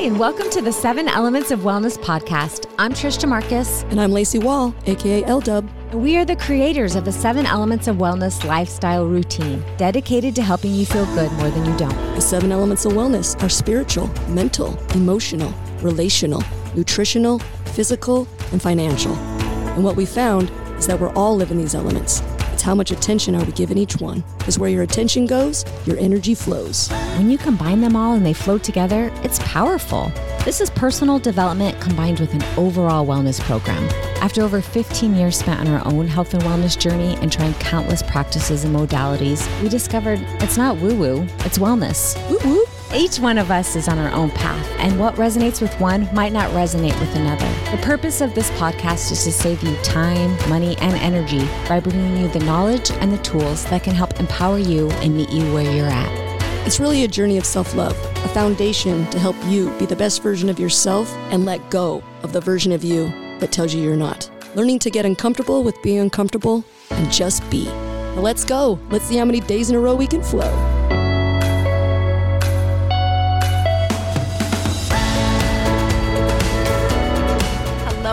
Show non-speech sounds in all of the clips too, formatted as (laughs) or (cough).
Hi, and welcome to the Seven Elements of Wellness podcast. I'm Trish DeMarcus. And I'm Lacey Wall, aka L Dub. We are the creators of the Seven Elements of Wellness lifestyle routine, dedicated to helping you feel good more than you don't. The seven elements of wellness are spiritual, mental, emotional, relational, nutritional, physical, and financial. And what we found is that we're all living these elements. It's how much attention are we giving each one? Because where your attention goes, your energy flows. When you combine them all and they flow together, it's powerful. This is personal development combined with an overall wellness program. After over 15 years spent on our own health and wellness journey and trying countless practices and modalities, we discovered it's not woo woo, it's wellness. Woo woo. Each one of us is on our own path, and what resonates with one might not resonate with another. The purpose of this podcast is to save you time, money, and energy by bringing you the knowledge and the tools that can help empower you and meet you where you're at. It's really a journey of self love, a foundation to help you be the best version of yourself and let go of the version of you that tells you you're not. Learning to get uncomfortable with being uncomfortable and just be. Now let's go. Let's see how many days in a row we can flow.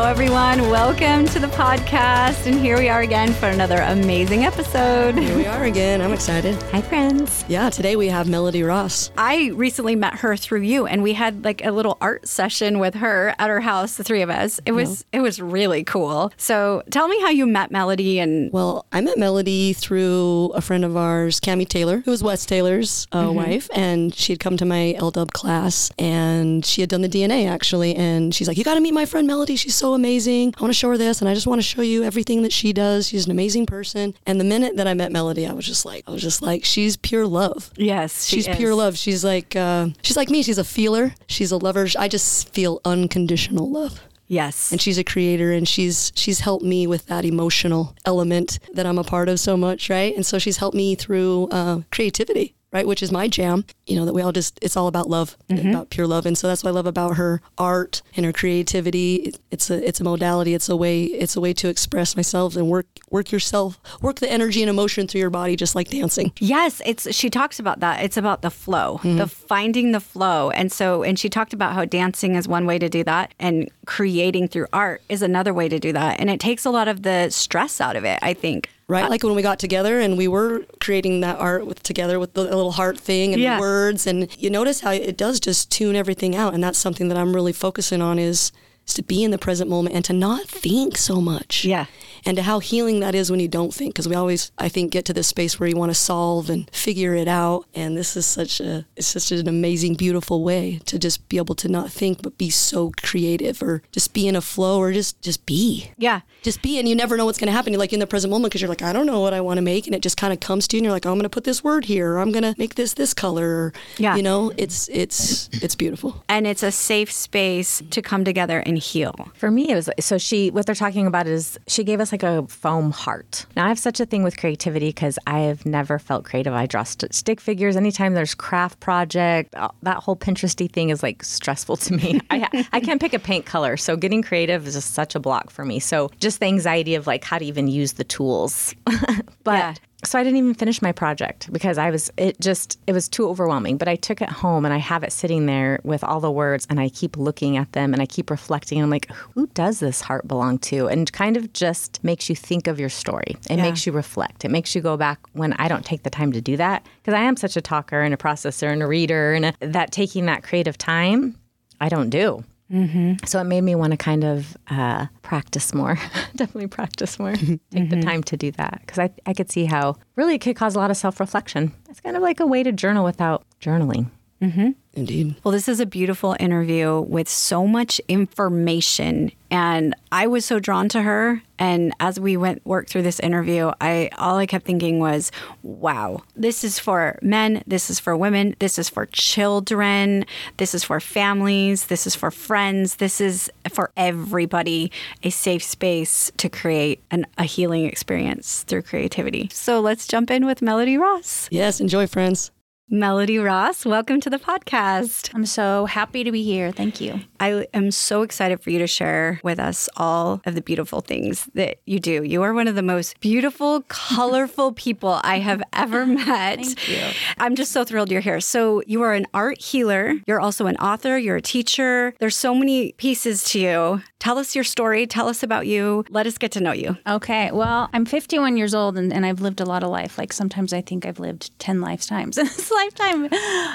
Everyone. Welcome to the podcast. And here we are again for another amazing episode. Here we are again. I'm excited. Hi, friends. Yeah, today we have Melody Ross. I recently met her through you, and we had like a little art session with her at her house, the three of us. It was it was really cool. So tell me how you met Melody and Well, I met Melody through a friend of ours, Cami Taylor, who was Wes Taylor's uh, wife, and she had come to my LDub class, and she had done the DNA actually, and she's like, "You got to meet my friend Melody. She's so amazing. I want to show her this, and I just want to show you everything that she does. She's an amazing person." And the minute that I met Melody, I was just like, I was just like, she's pure love. yes, she She's is. pure love. She's like, uh, she's like me. She's a feeler. She's a lover. I just feel unconditional love Yes, and she's a creator and she's she's helped me with that emotional element that I'm a part of so much, right? And so she's helped me through uh, creativity, right, which is my jam. You know that we all just it's all about love, mm-hmm. about pure love, and so that's what I love about her art and her creativity. It's a it's a modality. It's a way it's a way to express myself and work work yourself, work the energy and emotion through your body, just like dancing. Yes, it's she talks about that. It's about the flow, mm-hmm. the finding the flow. And so and she talked about how dancing is one way to do that and creating through art is another way to do that. And it takes a lot of the stress out of it, I think. Right? Uh, like when we got together and we were creating that art with together with the little heart thing and Yeah. the words, and you notice how it does just tune everything out, and that's something that I'm really focusing on is is to be in the present moment and to not think so much. Yeah. And to how healing that is when you don't think, because we always, I think, get to this space where you want to solve and figure it out. And this is such a, it's such an amazing, beautiful way to just be able to not think, but be so creative, or just be in a flow, or just just be Yeah. just be and you never know what's going to happen you're like in the present moment because you're like i don't know what i want to make and it just kind of comes to you and you're like oh, i'm going to put this word here or i'm going to make this this color or, Yeah. you know it's it's it's beautiful and it's a safe space to come together and heal. For me, it was so she, what they're talking about is she gave us like a foam heart. Now, I have such a thing with creativity because I have never felt creative. I draw st- stick figures. Anytime there's craft project, uh, that whole Pinteresty thing is like stressful to me. (laughs) I, I can't pick a paint color. So getting creative is just such a block for me. So just the anxiety of like how to even use the tools. (laughs) but Yeah. So I didn't even finish my project because I was it just it was too overwhelming. But I took it home and I have it sitting there with all the words and I keep looking at them and I keep reflecting and I'm like, who does this heart belong to? And kind of just makes you think of your story. It Yeah. makes you reflect. It makes you go back when I don't take the time to do that because I am such a talker and a processor and a reader and a, that taking that creative time I don't do. Mm-hmm. So it made me want to kind of uh, practice more, (laughs) definitely practice more, (laughs) mm-hmm. take the time to do that. Because I, I could see how really it could cause a lot of self reflection. It's kind of like a way to journal without journaling. Mm-hmm. Indeed Well, this is a beautiful interview with so much information and I was so drawn to her and as we went work through this interview, I all I kept thinking was, wow, this is for men, this is for women, this is for children, this is for families, this is for friends, this is for everybody a safe space to create an, a healing experience through creativity. So let's jump in with Melody Ross. yes enjoy friends Melody Ross, welcome to the podcast. I'm so happy to be here. Thank you. I am so excited for you to share with us all of the beautiful things that you do. You are one of the most beautiful, (laughs) colorful people I have ever (laughs) met. Thank you. I'm just so thrilled you're here. So, you are an art healer, you're also an author, you're a teacher. There's so many pieces to you. Tell us your story, tell us about you. Let us get to know you. Okay. Well, I'm 51 years old and, and I've lived a lot of life. Like sometimes I think I've lived 10 lifetimes (laughs) lifetime.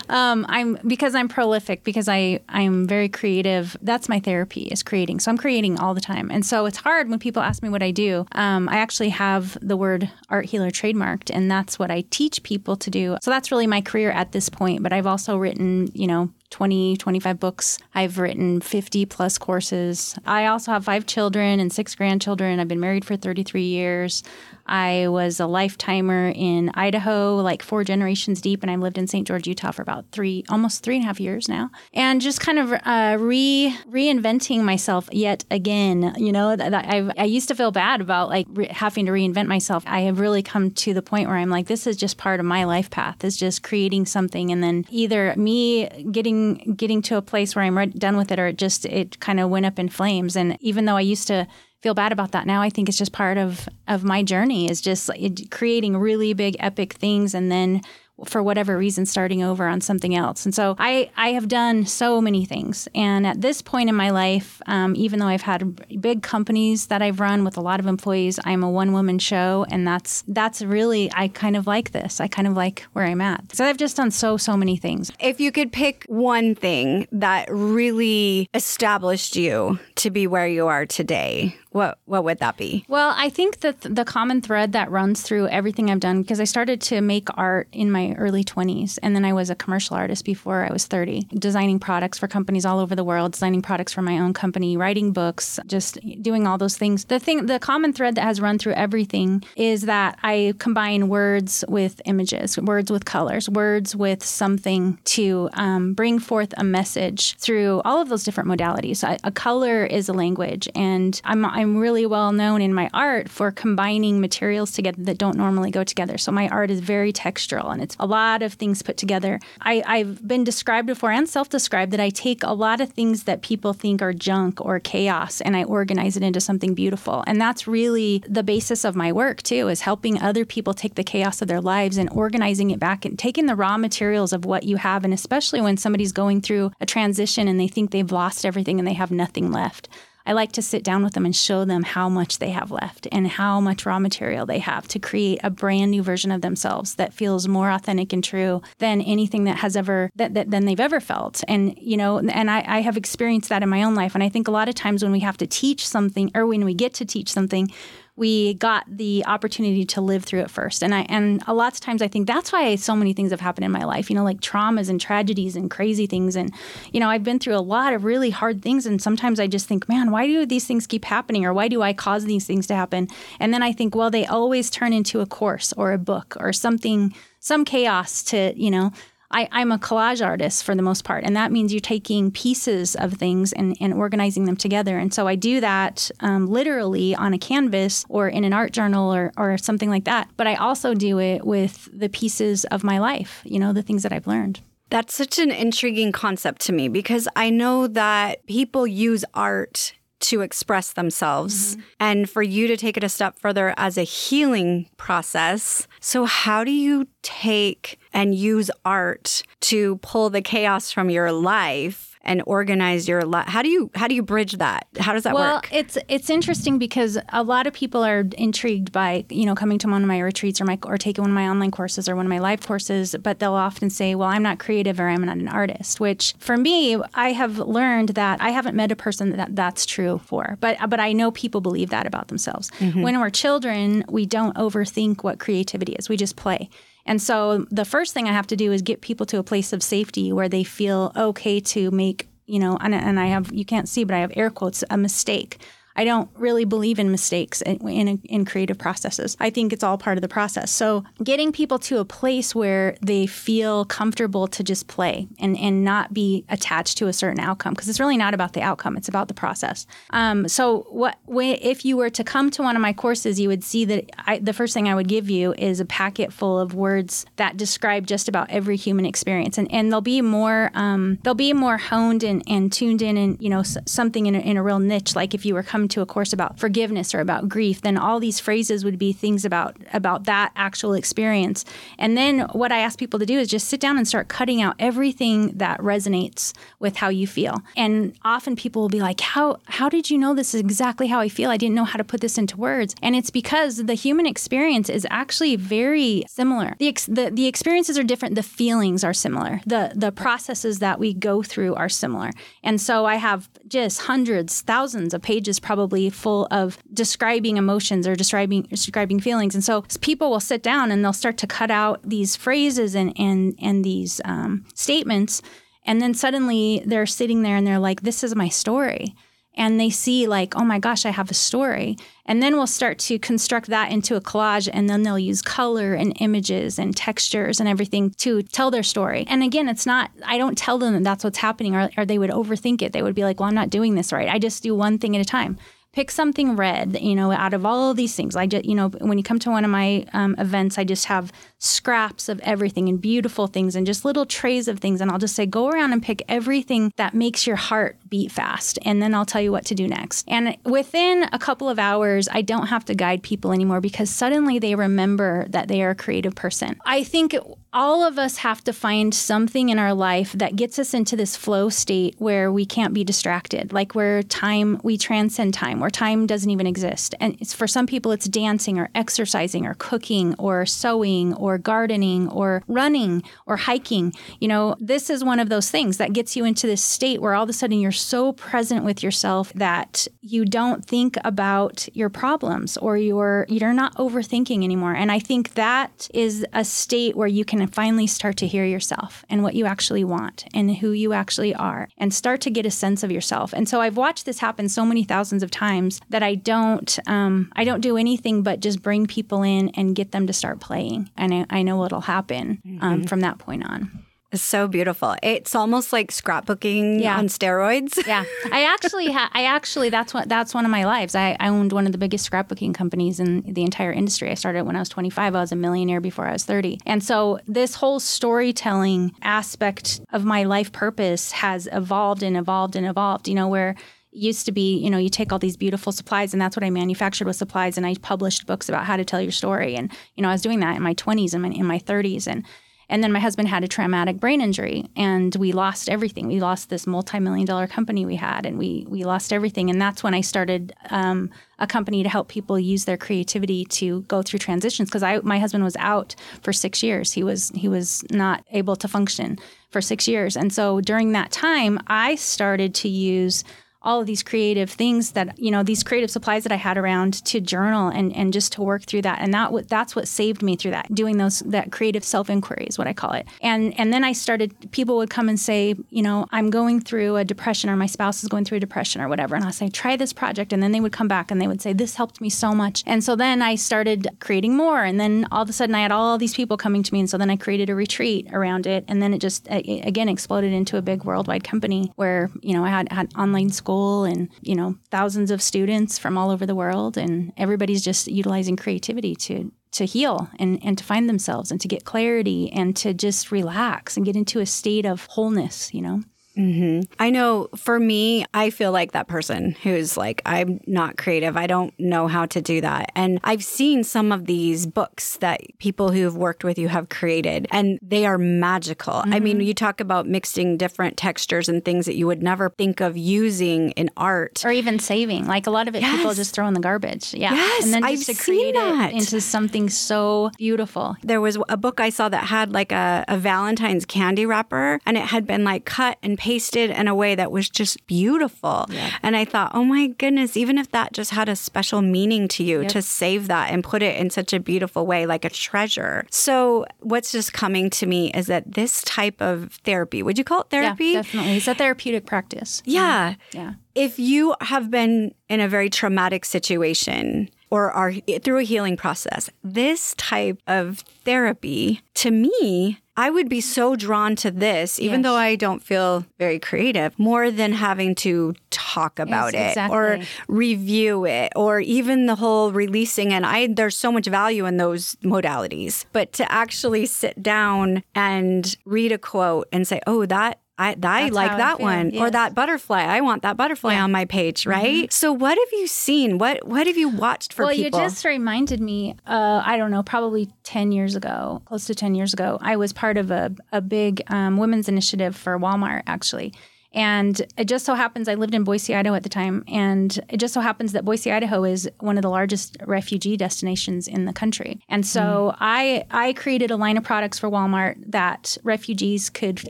Um, I'm because I'm prolific, because I, I'm very creative. That's my therapy is creating. So I'm creating all the time. And so it's hard when people ask me what I do. Um, I actually have the word art healer trademarked, and that's what I teach people to do. So that's really my career at this point. But I've also written, you know, 20, 25 books. I've written 50 plus courses. I also have five children and six grandchildren. I've been married for 33 years. I was a lifetimer in Idaho, like four generations deep, and I lived in St. George, Utah for about three, almost three and a half years now. And just kind of uh, re reinventing myself yet again. You know, that I, I used to feel bad about like re- having to reinvent myself. I have really come to the point where I'm like, this is just part of my life path. Is just creating something, and then either me getting getting to a place where I'm re- done with it, or it just it kind of went up in flames. And even though I used to feel bad about that now. I think it's just part of of my journey is just creating really big epic things and then for whatever reason starting over on something else. And so I, I have done so many things. And at this point in my life, um, even though I've had big companies that I've run with a lot of employees, I'm a one woman show. And that's, that's really, I kind of like this. I kind of like where I'm at. So I've just done so, so many things. If you could pick one thing that really established you to be where you are today, what what would that be? Well, I think that the common thread that runs through everything I've done because I started to make art in my early 20s and then I was a commercial artist before I was 30, designing products for companies all over the world, designing products for my own company, writing books, just doing all those things. The thing the common thread that has run through everything is that I combine words with images, words with colors, words with something to um, bring forth a message through all of those different modalities. A, a color is a language and I'm I'm really well known in my art for combining materials together that don't normally go together. So my art is very textural and it's a lot of things put together. I, I've been described before and self described that I take a lot of things that people think are junk or chaos and I organize it into something beautiful. And that's really the basis of my work too, is helping other people take the chaos of their lives and organizing it back and taking the raw materials of what you have. And especially when somebody's going through a transition and they think they've lost everything and they have nothing left. I like to sit down with them and show them how much they have left and how much raw material they have to create a brand new version of themselves that feels more authentic and true than anything that has ever that, that than they've ever felt. And you know, and I, I have experienced that in my own life. And I think a lot of times when we have to teach something or when we get to teach something, we got the opportunity to live through it first. And I and a lot of times I think that's why so many things have happened in my life, you know, like traumas and tragedies and crazy things. And, you know, I've been through a lot of really hard things. And sometimes I just think, man, why do these things keep happening? Or why do I cause these things to happen? And then I think, well, they always turn into a course or a book or something some chaos to you know I, am a collage artist for the most part, and that means you're taking pieces of things and, and organizing them together. And so I do that um, literally on a canvas or in an art journal or, or something like that. But I also do it with the pieces of my life, you know, the things that I've learned. That's such an intriguing concept to me because I know that people use art to express themselves mm-hmm. and for you to take it a step further as a healing process. So, how do you take and use art to pull the chaos from your life and organize your life. How do you how do you bridge that? How does that well, work? Well, it's it's interesting because a lot of people are intrigued by you know coming to one of my retreats or my or taking one of my online courses or one of my live courses, but they'll often say, "Well, I'm not creative or I'm not an artist." Which for me, I have learned that I haven't met a person that that's true for, but but I know people believe that about themselves. Mm-hmm. When we're children, we don't overthink what creativity is. We just play. And so the first thing I have to do is get people to a place of safety where they feel okay to make, you know, and, and I have, you can't see, but I have air quotes, a mistake. I don't really believe in mistakes in, in, in creative processes. I think it's all part of the process. So getting people to a place where they feel comfortable to just play and, and not be attached to a certain outcome because it's really not about the outcome; it's about the process. Um, so what if you were to come to one of my courses, you would see that I, the first thing I would give you is a packet full of words that describe just about every human experience, and and they'll be more um, they'll be more honed and, and tuned in and you know something in a, in a real niche. Like if you were coming to a course about forgiveness or about grief, then all these phrases would be things about about that actual experience. And then what I ask people to do is just sit down and start cutting out everything that resonates with how you feel. And often people will be like, "How how did you know this is exactly how I feel? I didn't know how to put this into words." And it's because the human experience is actually very similar. The ex- the, the experiences are different, the feelings are similar. The the processes that we go through are similar. And so I have just hundreds, thousands of pages probably full of describing emotions or describing describing feelings. And so people will sit down and they'll start to cut out these phrases and and and these um, statements, and then suddenly they're sitting there and they're like, "This is my story." And they see like oh my gosh i have a story. And then we'll start to construct that into a collage and then they'll use color and images and textures and everything to tell their story. And again it's not i don't tell them that that's what's happening or, or they would overthink it. They would be like well i'm not doing this right. I just do one thing at a time. Pick something red you know out of all of these things. I just you know when you come to one of my um, events i just have scraps of everything and beautiful things and just little trays of things. And i'll just say go around and pick everything that makes your heart beat fast. And then i'll tell you what to do next. And within a couple of hours i don't have to guide people anymore because suddenly they remember that they are a creative person. I think all of us have to find something in our life that gets us into this flow state where we can't be distracted, like where time, we transcend time, where time doesn't even exist. And for some people, it's dancing or exercising or cooking or sewing or gardening or running or hiking. You know, this is one of those things that gets you into this state where all of a sudden you're so present with yourself that you don't think about your problems or you're, you're not overthinking anymore. And I think that is a state where you can finally start to hear yourself and what you actually want and who you actually are and start to get a sense of yourself. And so I've watched this happen so many thousands of times that I don't um, I don't do anything but just bring people in and get them to start playing. And I, I know what'll happen um, mm-hmm. from that point on. It's so beautiful. It's almost like scrapbooking yeah. on steroids. (laughs) yeah, I actually, ha- I actually, that's what that's one of my lives. I, I owned one of the biggest scrapbooking companies in the entire industry. I started when I was 25. I was a millionaire before I was 30, and so this whole storytelling aspect of my life purpose has evolved and evolved and evolved. You know, where used to be, you know, you take all these beautiful supplies, and that's what I manufactured with supplies, and I published books about how to tell your story, and you know, I was doing that in my 20s and in my 30s, and and then my husband had a traumatic brain injury and we lost everything. We lost this multi-million dollar company we had and we we lost everything. And that's when I started um, a company to help people use their creativity to go through transitions because I my husband was out for 6 years. He was he was not able to function for 6 years. And so during that time, I started to use all of these creative things that you know these creative supplies that I had around to journal and and just to work through that. And that w- that's what saved me through that doing those that creative self inquiry is what I call it. And and then I started people would come and say you know I'm going through a depression or my spouse is going through a depression or whatever. And I'll say try this project. And then they would come back and they would say this helped me so much. And so then I started creating more. And then all of a sudden I had all these people coming to me. And so then I created a retreat around it. And then it just it, again exploded into a big worldwide company where you know I had had online school school and, you know, thousands of students from all over the world. And everybody's just utilizing creativity to to heal and, and to find themselves and to get clarity and to just relax and get into a state of wholeness, you know? Mm-hmm. I know for me, I feel like that person who's like, I'm not creative. I don't know how to do that. And I've seen some of these books that people who have worked with you have created, and they are magical. Mm-hmm. I mean, mm-hmm. you talk about mixing different textures and things that you would never think of using in art or even saving. Like a lot of it, yes. people just throw in the garbage. Yeah. Yes, and then just I've to create it into something so beautiful. There was a book I saw that had like a, a Valentine's candy wrapper, and it had been like cut and pasted in a way that was just beautiful. And I thought, oh my goodness, even if that just had a special meaning to you to save that and put it in such a beautiful way, like a treasure. So, what's just coming to me is that this type of therapy, would you call it therapy? Yeah, definitely. It's a therapeutic practice. Yeah. Yeah. If you have been in a very traumatic situation or are through a healing process, this type of therapy, to me, I would be so drawn to this, even Yes. though I don't feel very creative, more than having to talk about Yes, it or review it or even the whole releasing. And I, there's so much value in those modalities. But to actually sit down and read a quote and say, oh, that I, I like I that feel. one or that butterfly. I want that butterfly on my page, right? So what have you seen? What what have you watched for well, people? you just reminded me. Uh, I don't know, probably ten years ago, close to ten years ago, I was part of a a big um, women's initiative for Walmart, actually. And it just so happens I lived in Boise, Idaho at the time, and it just so happens that Boise, Idaho is one of the largest refugee destinations in the country. And so I I created a line of products for Walmart that refugees could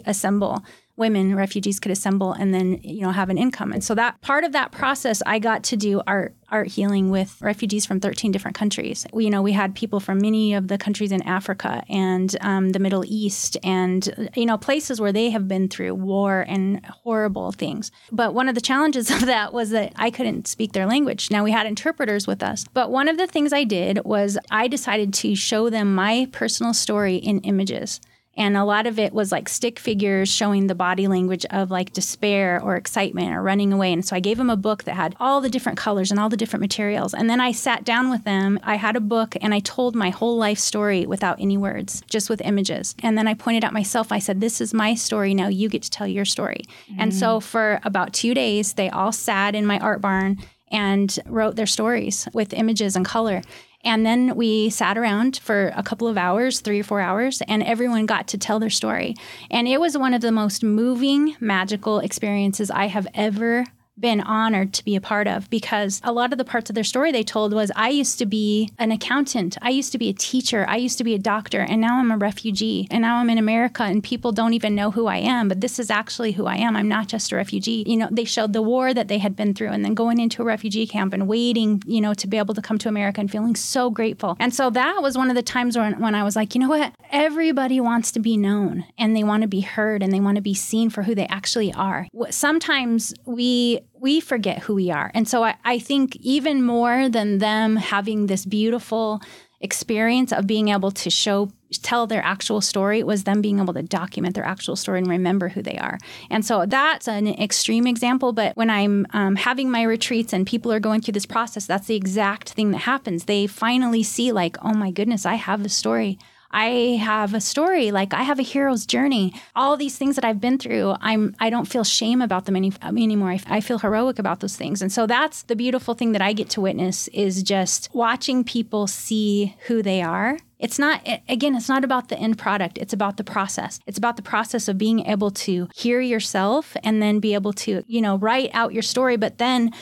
assemble women refugees could assemble and then you know have an income. And so that part of that process i got to do art art healing with refugees from 13 different countries. We, you know we had people from many of the countries in africa and um, the middle east and you know places where they have been through war and horrible things. But one of the challenges (laughs) of that was that i couldn't speak their language. Now we had interpreters with us. But one of the things i did was i decided to show them my personal story in images and a lot of it was like stick figures showing the body language of like despair or excitement or running away. And so I gave them a book that had all the different colors and all the different materials. And then I sat down with them. I had a book and I told my whole life story without any words, just with images. And then I pointed at myself. I said, This is my story. Now you get to tell your story. And so mm. for about two days, they all sat in my art barn and wrote their stories with images and color. And then we sat around for a couple of hours, three or four hours, and everyone got to tell their story. And it was one of the most moving, magical experiences I have ever been honored to be a part of because a lot of the parts of their story they told was I used to be an accountant, I used to be a teacher, I used to be a doctor, and now I'm a refugee. And now I'm in America and people don't even know who I am, but this is actually who I am. I'm not just a refugee. You know, they showed the war that they had been through and then going into a refugee camp and waiting, you know, to be able to come to America and feeling so grateful. And so that was one of the times when, when I was like, you know what? Everybody wants to be known and they want to be heard and they want to be seen for who they actually are. Sometimes we we forget who we are. And so I, I think even more than them having this beautiful experience of being able to show tell their actual story was them being able to document their actual story and remember who they are and so that's an extreme example but when i'm um, having my retreats and people are going through this process that's the exact thing that happens they finally see like oh my goodness i have a story I have a story, like I have a hero's journey. All these things that I've been through, I'm I don't feel shame about them any, anymore. I, I feel heroic about those things, and so that's the beautiful thing that I get to witness is just watching people see who they are. It's not again, it's not about the end product. It's about the process. It's about the process of being able to hear yourself and then be able to, you know, write out your story, but then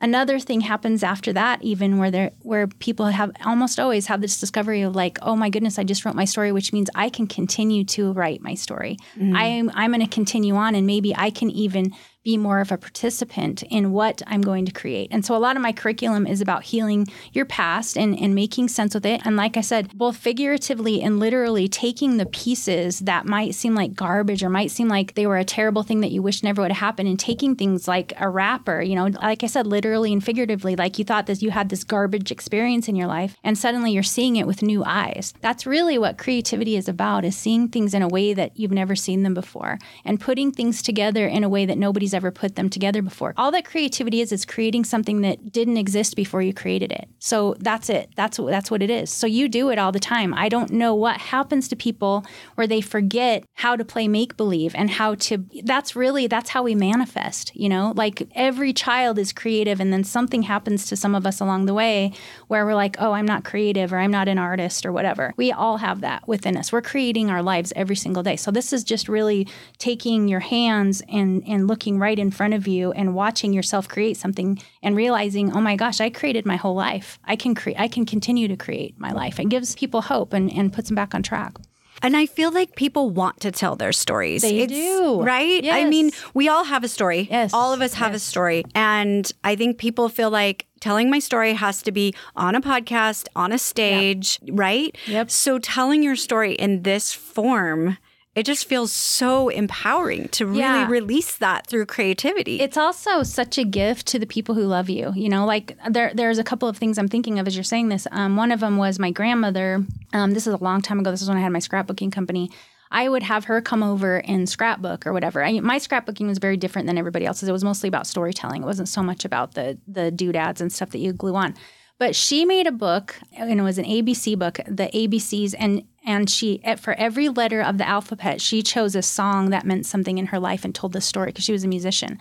another thing happens after that even where there where people have almost always have this discovery of like oh my goodness i just wrote my story which means i can continue to write my story. Mm-hmm. I'm i'm going to continue on and maybe i can even be more of a participant in what I'm going to create. And so a lot of my curriculum is about healing your past and, and making sense with it. And like I said, both figuratively and literally taking the pieces that might seem like garbage or might seem like they were a terrible thing that you wish never would have happened and taking things like a wrapper, you know, like I said, literally and figuratively, like you thought that you had this garbage experience in your life and suddenly you're seeing it with new eyes. That's really what creativity is about is seeing things in a way that you've never seen them before and putting things together in a way that nobody's ever put them together before. All that creativity is is creating something that didn't exist before you created it. So that's it. That's what that's what it is. So you do it all the time. I don't know what happens to people where they forget how to play make believe and how to that's really that's how we manifest, you know? Like every child is creative and then something happens to some of us along the way where we're like, "Oh, I'm not creative or I'm not an artist or whatever." We all have that within us. We're creating our lives every single day. So this is just really taking your hands and and looking right in front of you and watching yourself create something and realizing, oh my gosh, I created my whole life. I can create I can continue to create my life. It gives people hope and, and puts them back on track. And I feel like people want to tell their stories. They do. Right? Yes. I mean, we all have a story. Yes. All of us have a story. And I think people feel like telling my story has to be on a podcast, on a stage, right? Yep. So telling your story in this form, it just feels so empowering to really Yeah. release that through creativity. It's also such a gift to the people who love you. You know, like there, there's a couple of things I'm thinking of as you're saying this. Um, one of them was my grandmother. Um, this is a long time ago. This is when I had my scrapbooking company. I would have her come over and scrapbook or whatever. I, my scrapbooking was very different than everybody else's. It was mostly about storytelling. It wasn't so much about the the doodads and stuff that you glue on. But she made a book, and it was an ABC book, the ABCs, and and she for every letter of the alphabet, she chose a song that meant something in her life and told the story because she was a musician.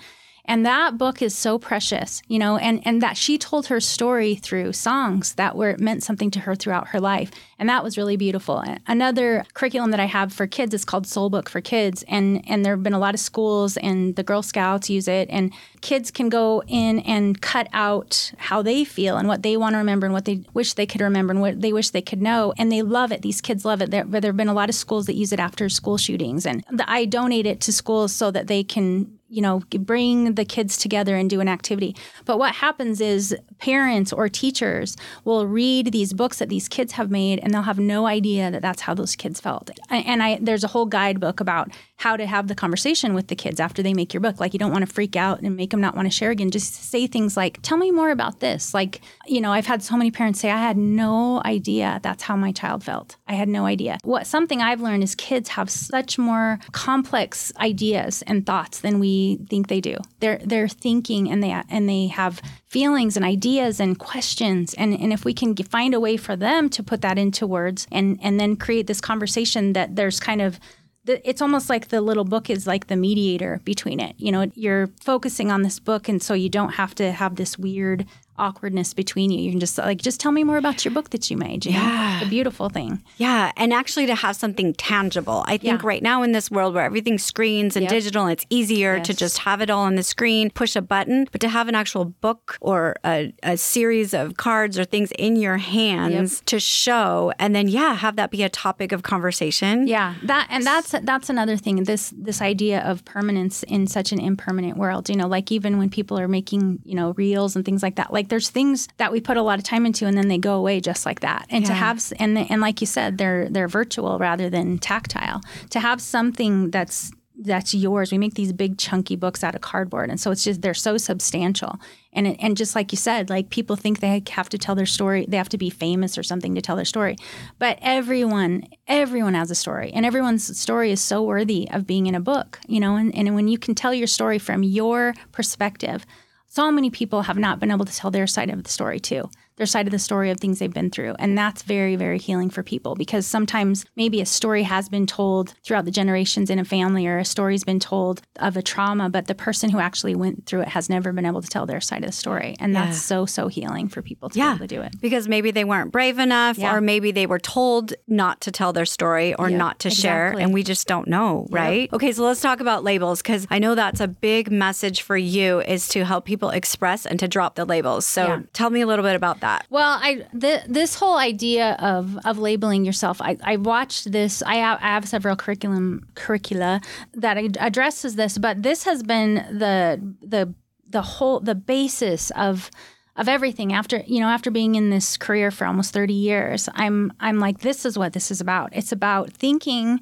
And that book is so precious, you know, and, and that she told her story through songs that were meant something to her throughout her life. And that was really beautiful. Another curriculum that I have for kids is called Soul Book for Kids. And and there have been a lot of schools and the Girl Scouts use it. And kids can go in and cut out how they feel and what they want to remember and what they wish they could remember and what they wish they could know. And they love it. These kids love it. There, there have been a lot of schools that use it after school shootings. And the, I donate it to schools so that they can you know, bring the kids together and do an activity. But what happens is parents or teachers will read these books that these kids have made and they'll have no idea that that's how those kids felt. And I there's a whole guidebook about how to have the conversation with the kids after they make your book. Like you don't want to freak out and make them not want to share again. Just say things like, "Tell me more about this." Like, you know, I've had so many parents say, "I had no idea that's how my child felt. I had no idea." What something I've learned is kids have such more complex ideas and thoughts than we think they do. They're they're thinking and they and they have feelings and ideas and questions and and if we can find a way for them to put that into words and and then create this conversation that there's kind of it's almost like the little book is like the mediator between it. You know, you're focusing on this book, and so you don't have to have this weird awkwardness between you. You can just like just tell me more about your book that you made. You know? Yeah. It's a beautiful thing. Yeah, and actually to have something tangible. I think Yeah. right now in this world where everything's screens and Yep. digital, it's easier to just have it all on the screen, push a button, but to have an actual book or a, a series of cards or things in your hands to show, and then yeah, have that be a topic of conversation. Yeah, that and that's that's another thing. This this idea of permanence in such an impermanent world. You know, like even when people are making you know reels and things like that. Like there's things that we put a lot of time into, and then they go away just like that. And to have and and like you said, they're they're virtual rather than tactile. To have something that's that's yours. We make these big chunky books out of cardboard, and so it's just they're so substantial. And it, and just like you said, like people think they have to tell their story, they have to be famous or something to tell their story. But everyone, everyone has a story, and everyone's story is so worthy of being in a book, you know. And, and when you can tell your story from your perspective, so many people have not been able to tell their side of the story too their side of the story of things they've been through and that's very very healing for people because sometimes maybe a story has been told throughout the generations in a family or a story's been told of a trauma but the person who actually went through it has never been able to tell their side of the story and Yeah. that's so so healing for people to Yeah. be able to do it Because maybe they weren't brave enough, Yeah. or maybe they were told not to tell their story or Yep, not to share, and we just don't know, right? Okay, so let's talk about labels because I know that's a big message for you is to help people express and to drop the labels. So tell me a little bit about that. Well, I th- this whole idea of of labeling yourself, I, I watched this. I have, I have several curriculum curricula that addresses this, but this has been the the the whole the basis of of everything after you know after being in this career for almost 30 years i'm i'm like this is what this is about it's about thinking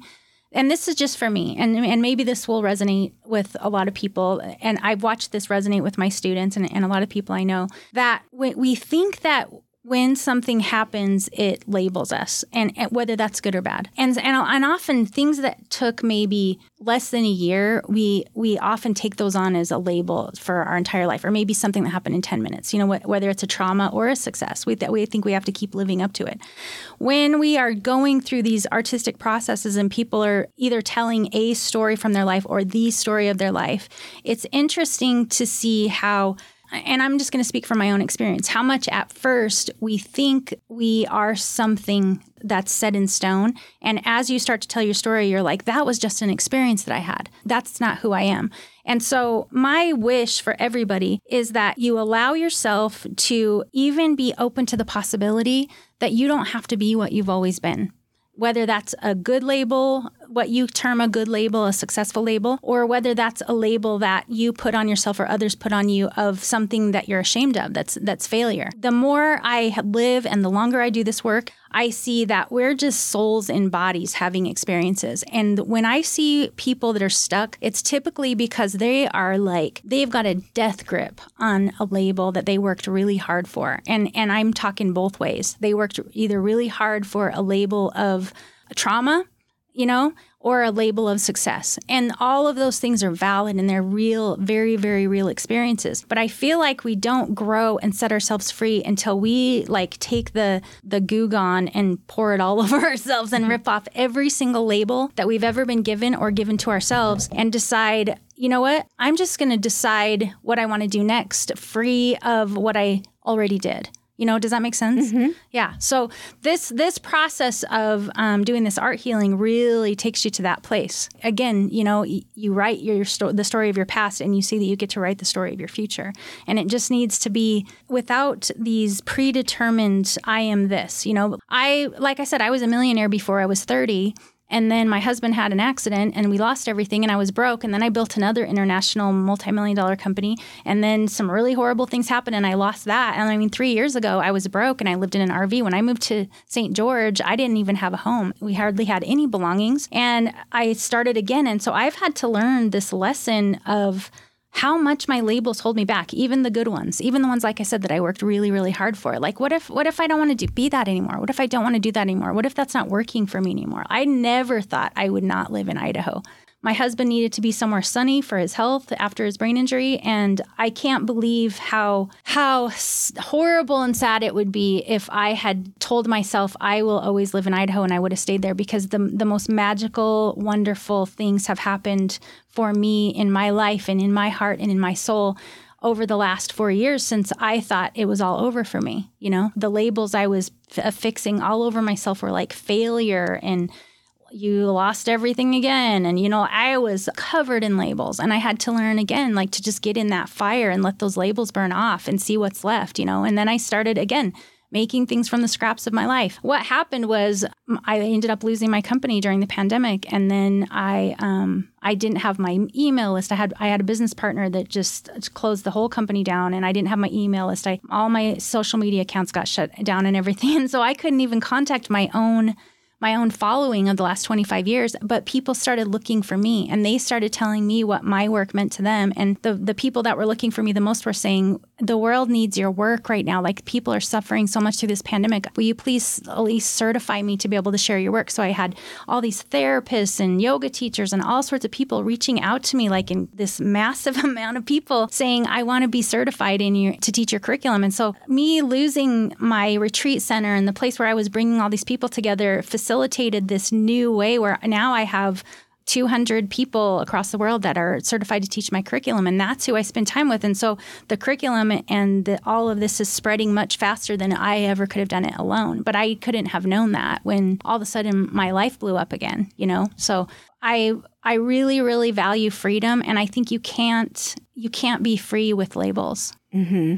and this is just for me. And and maybe this will resonate with a lot of people. And i've watched this resonate with my students and, and a lot of people i know that we, we think that when something happens, it labels us, and, and whether that's good or bad. And, and and often things that took maybe less than a year, we we often take those on as a label for our entire life, or maybe something that happened in ten minutes. You know, wh- whether it's a trauma or a success, we that we think we have to keep living up to it. When we are going through these artistic processes, and people are either telling a story from their life or the story of their life, it's interesting to see how and I'm just going to speak from my own experience, how much at first we think we are something that's set in stone. And as you start to tell your story, you're like, that was just an experience that I had. That's not who I am. And so, my wish for everybody is that you allow yourself to even be open to the possibility that you don't have to be what you've always been whether that's a good label, what you term a good label, a successful label, or whether that's a label that you put on yourself or others put on you of something that you're ashamed of that's that's failure. The more I live and the longer I do this work, I see that we're just souls in bodies having experiences. And when I see people that are stuck, it's typically because they are like they've got a death grip on a label that they worked really hard for. And and I'm talking both ways. They worked either really hard for a label of trauma, you know, or a label of success. And all of those things are valid and they're real, very, very real experiences. But I feel like we don't grow and set ourselves free until we like take the the goo gone and pour it all (laughs) over ourselves and rip off every single label that we've ever been given or given to ourselves and decide, you know what? I'm just going to decide what I want to do next, free of what I already did. You know, does that make sense? Mm-hmm. Yeah. So this this process of um, doing this art healing really takes you to that place. Again, you know, y- you write your sto- the story of your past, and you see that you get to write the story of your future. And it just needs to be without these predetermined. I am this. You know, I like I said, I was a millionaire before I was thirty. And then my husband had an accident and we lost everything and I was broke. And then I built another international multi million dollar company. And then some really horrible things happened and I lost that. And I mean, three years ago, I was broke and I lived in an RV. When I moved to St. George, I didn't even have a home. We hardly had any belongings. And I started again. And so I've had to learn this lesson of, how much my labels hold me back even the good ones even the ones like i said that i worked really really hard for. Like what if what if i don't want to do, be that anymore? What if i don't want to do that anymore? What if that's not working for me anymore? I never thought i would not live in idaho my husband needed to be somewhere sunny for his health after his brain injury and i can't believe how how horrible and sad it would be if i had told myself i will always live in idaho and i would have stayed there because the, the most magical wonderful things have happened for me in my life and in my heart and in my soul over the last four years since I thought it was all over for me. You know, the labels I was affixing all over myself were like failure and you lost everything again. And, you know, I was covered in labels and I had to learn again, like to just get in that fire and let those labels burn off and see what's left, you know. And then I started again making things from the scraps of my life. What happened was I ended up losing my company during the pandemic, and then I um, I didn't have my email list. I had I had a business partner that just closed the whole company down, and I didn't have my email list. I all my social media accounts got shut down and everything, (laughs) and so I couldn't even contact my own my own following of the last 25 years, but people started looking for me and they started telling me what my work meant to them. And the, the people that were looking for me the most were saying, The world needs your work right now. Like people are suffering so much through this pandemic. Will you please at least certify me to be able to share your work? So I had all these therapists and yoga teachers and all sorts of people reaching out to me, like in this massive (laughs) amount of people saying, I want to be certified in your to teach your curriculum. And so me losing my retreat center and the place where I was bringing all these people together facilitated this new way where now I have 200 people across the world that are certified to teach my curriculum and that's who I spend time with. And so the curriculum and the, all of this is spreading much faster than I ever could have done it alone. But I couldn't have known that when all of a sudden my life blew up again you know? So I I really really value freedom and I think you can't you can't be free with labels mm-hmm.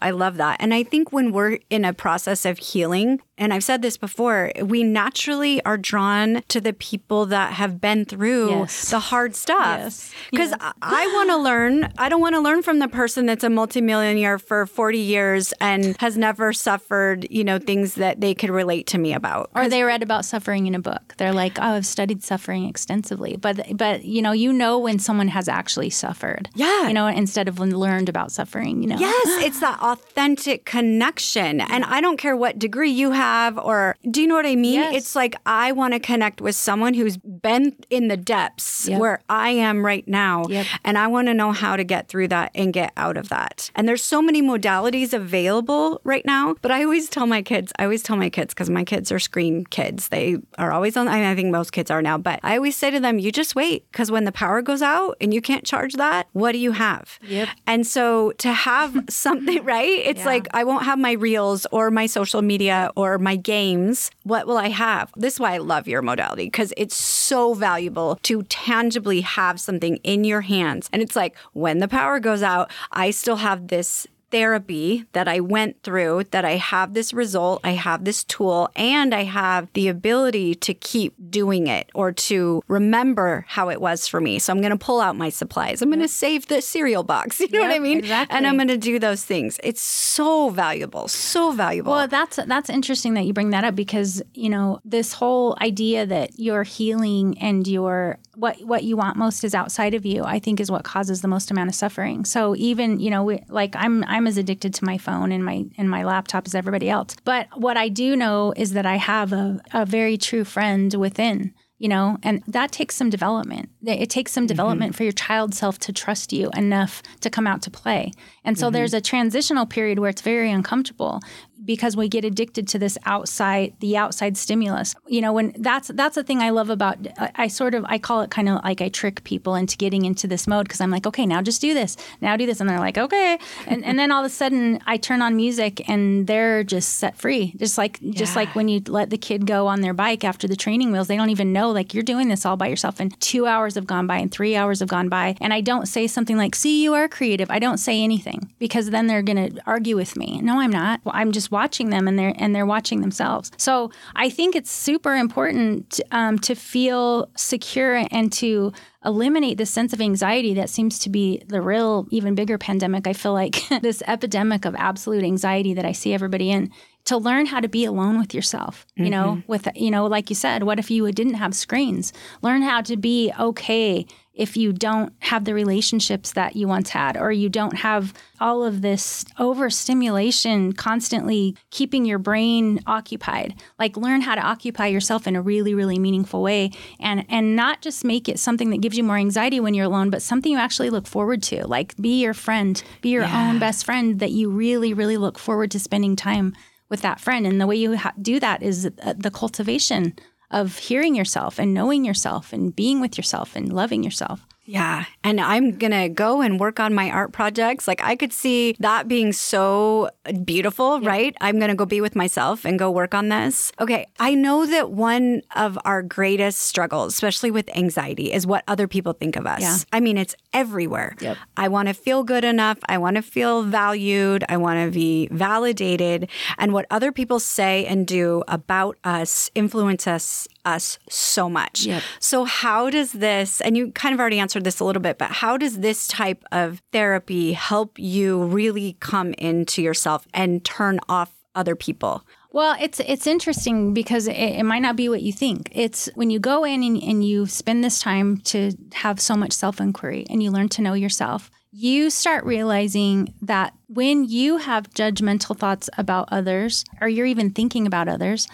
I love that. And I think when we're in a process of healing, and I've said this before, we naturally are drawn to the people that have been through Yes. the hard stuff. Yes. Because I, I want to (gasps) learn. I don't want to learn from the person that's a multimillionaire for 40 years and has never suffered, you know, things that they could relate to me about. or they read about suffering in a book. They're like, "Oh, I've studied suffering extensively." But but you know, you know when someone has actually suffered. Yeah. You know, instead of learned about suffering, you know. Yes, (gasps) it's that authentic connection. And I don't care what degree you have or do you know what I mean? Yes. It's like I want to connect with someone who's been in the depths Yep. where I am right now. Yep. And I want to know how to get through that and get out of that. And there's so many modalities available right now. But I always tell my kids, I always tell my kids, because my kids are screen kids. They are always on, I, mean, I think most kids are now, but I always say to them, you just wait. Because when the power goes out and you can't charge that, what do you have? Yep. And so to have (laughs) something, right? It's Yeah. like I won't have my reels or my social media or my games. What will I have? This is why I love your modality because it's so valuable to tangibly have something in your hands. And it's like when the power goes out, I still have this therapy that I went through, that I have this result, I have this tool, and I have the ability to keep doing it or to remember how it was for me. So I'm going to pull out my supplies. I'm going to save the cereal box. (laughs) You know Yep, what I mean? exactly. And I'm going to do those things. It's so valuable, so valuable. Well, that's that's interesting that you bring that up because you know this whole idea that your healing and your what what you want most is outside of you. I think is what causes the most amount of suffering. So even you know we, like I'm I'm as addicted to my phone and my and my laptop as everybody else. But what I do know is that I have a, a very true friend within you know and that takes some development. It takes some mm-hmm. development for your child self to trust you enough to come out to play. And so mm-hmm. there's a transitional period where it's very uncomfortable because we get addicted to this outside the outside stimulus. You know when that's that's the thing i love about i, I sort of i call it kind of like i trick people into getting into this mode because i'm like okay now just do this. Now do this. And they're like okay. And, and then all of a sudden i turn on music and they're just set free. Just like just like when you let the kid go on their bike after the training wheels they don't even know like you're doing this all by yourself. And two hours have gone by and three hours have gone by. And i don't say something like see you are creative. I don't say anything because then they're going to argue with me. No i'm not. Well, i'm just watching them and they're and they're watching themselves. So i think it's super important um, to feel secure and to eliminate this sense of anxiety that seems to be the real even bigger pandemic i feel like (laughs) this epidemic of absolute anxiety that i see everybody in to learn how to be alone with yourself you know mm-hmm. with you know like you said what if you didn't have screens? Learn how to be okay if you don't have the relationships that you once had or you don't have all of this overstimulation constantly keeping your brain occupied. Like learn how to occupy yourself in a really really meaningful way and and not just make it something that gives you more anxiety when you're alone but something you actually look forward to. Like be your friend be your own best friend that you really really look forward to spending time with that friend. And the way you ha- do that is uh, the cultivation of hearing yourself and knowing yourself and being with yourself and loving yourself Yeah. And I'm going to go and work on my art projects. Like, I could see that being so beautiful, right? I'm going to go be with myself and go work on this. Okay. I know that one of our greatest struggles, especially with anxiety, is what other people think of us. Yeah. I mean, it's everywhere. Yep. I want to feel good enough. I want to feel valued. I want to be validated. And what other people say and do about us influence us us so much. Yep. So how does this and you kind of already answered this a little bit, but how does this type of therapy help you really come into yourself and turn off other people? Well, it's it's interesting because it, it might not be what you think. It's when you go in and, and you spend this time to have so much self inquiry and you learn to know yourself. You start realizing that when you have judgmental thoughts about others, or you're even thinking about others,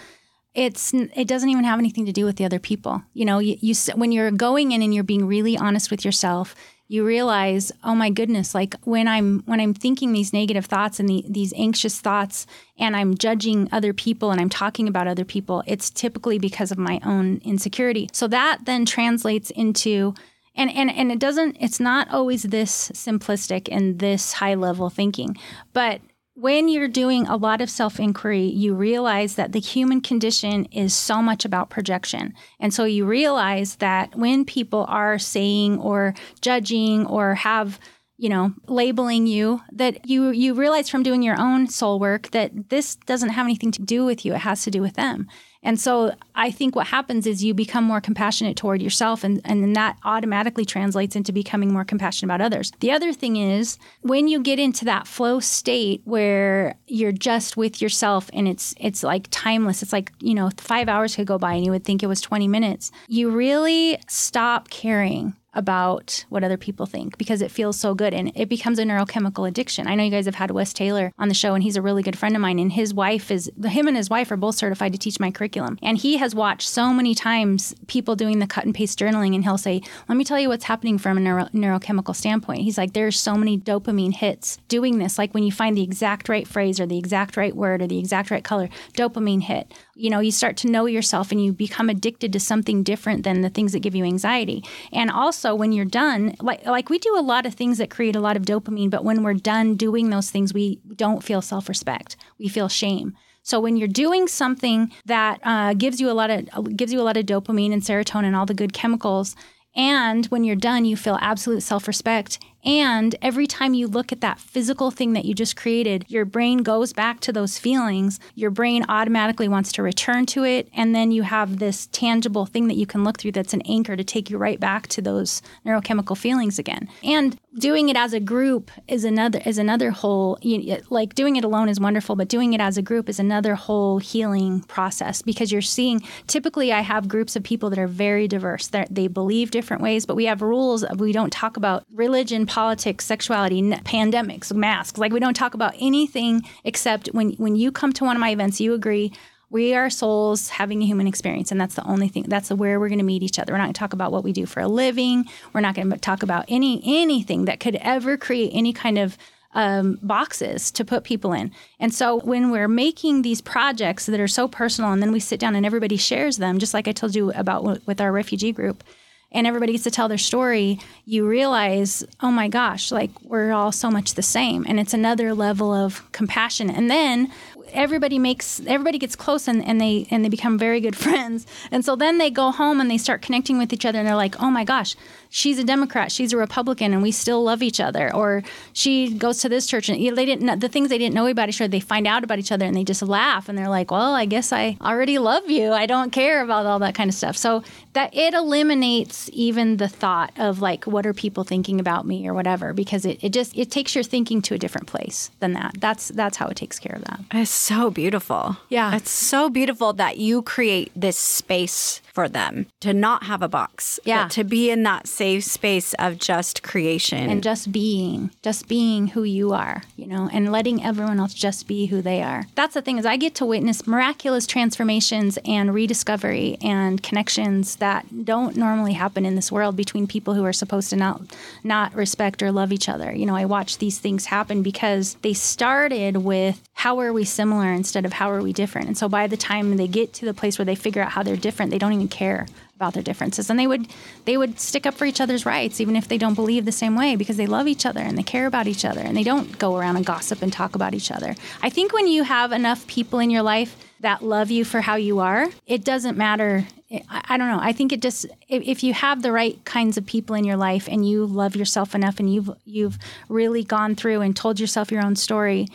it's it doesn't even have anything to do with the other people. You know, you, you when you're going in and you're being really honest with yourself, you realize, oh my goodness, like when I'm when I'm thinking these negative thoughts and the, these anxious thoughts, and I'm judging other people and I'm talking about other people, it's typically because of my own insecurity. So that then translates into and and and it doesn't it's not always this simplistic and this high level thinking, but when you're doing a lot of self inquiry, you realize that the human condition is so much about projection. And so you realize that when people are saying or judging or have you know labeling you that you you realize from doing your own soul work that this doesn't have anything to do with you it has to do with them and so i think what happens is you become more compassionate toward yourself and and then that automatically translates into becoming more compassionate about others. The other thing is when you get into that flow state where you're just with yourself and it's it's like timeless it's like you know 5 hours could go by and you would think it was 20 minutes you really stop caring about what other people think because it feels so good and it becomes a neurochemical addiction. I know you guys have had Wes Taylor on the show and he's a really good friend of mine and his wife is him and his wife are both certified to teach my curriculum. And he has watched so many times people doing the cut and paste journaling and he'll say, "Let me tell you what's happening from a neuro- neurochemical standpoint." He's like there's so many dopamine hits doing this like when you find the exact right phrase or the exact right word or the exact right color, dopamine hit. You know, you start to know yourself and you become addicted to something different than the things that give you anxiety. And also when you're done, like like we do a lot of things that create a lot of dopamine, but when we're done doing those things, we don't feel self-respect. We feel shame. So when you're doing something that uh, gives you a lot of gives you a lot of dopamine and serotonin, all the good chemicals, and when you're done, you feel absolute self respect And every time you look at that physical thing that you just created, your brain goes back to those feelings. Your brain automatically wants to return to it. And then you have this tangible thing that you can look through that's an anchor to take you right back to those neurochemical feelings again. And doing it as a group is another is another whole you, like doing it alone is wonderful but doing it as a group is another whole healing process because you're seeing typically i have groups of people that are very diverse They're, they believe different ways but we have rules we don't talk about religion politics sexuality pandemics masks. Like we don't talk about anything except when when you come to one of my events you agree we are souls having a human experience and that's the only thing that's where we're going to meet each other. We're not going to talk about what we do for a living. We're not going to talk about any anything that could ever create any kind of um, boxes to put people in. And so when we're making these projects that are so personal, and then we sit down and everybody shares them, just like I told you about w- with our refugee group, and everybody gets to tell their story, you realize, oh my gosh, like we're all so much the same. And it's another level of compassion. And then everybody makes everybody gets close and, and they and they become very good (laughs) friends and so then they go home and they start connecting with each other and they're like oh my gosh she's a democrat she's a republican and we still love each other. Or she goes to this church and they didn't know, the things they didn't know about each other they find out about each other and they just laugh and they're like well i guess i already love you. I don't care about all that kind of stuff. So that it eliminates even the thought of like what are people thinking about me or whatever because it, it just it takes your thinking to a different place than that. That's that's how it takes care of that. It's so beautiful. Yeah. it's so beautiful that you create this space for them to not have a box Yeah. but to be in that safe space of just creation. And just being just being who you are you know and letting everyone else just be who they are. That's the thing is i get to witness miraculous transformations and rediscovery and connections that don't normally happen in this world between people who are supposed to not not respect or love each other. You know i watch these things happen because they started with how are we similar instead of how are we different? And so by the time they get to the place where they figure out how they're different they don't even care about their differences and they would they would stick up for each other's rights even if they don't believe the same way because they love each other and they care about each other and they don't go around and gossip and talk about each other i think when you have enough people in your life that love you for how you are it doesn't matter I, don't know. I think it just if, if you have the right kinds of people in your life and you love yourself enough and you've you've really gone through and told yourself your own story,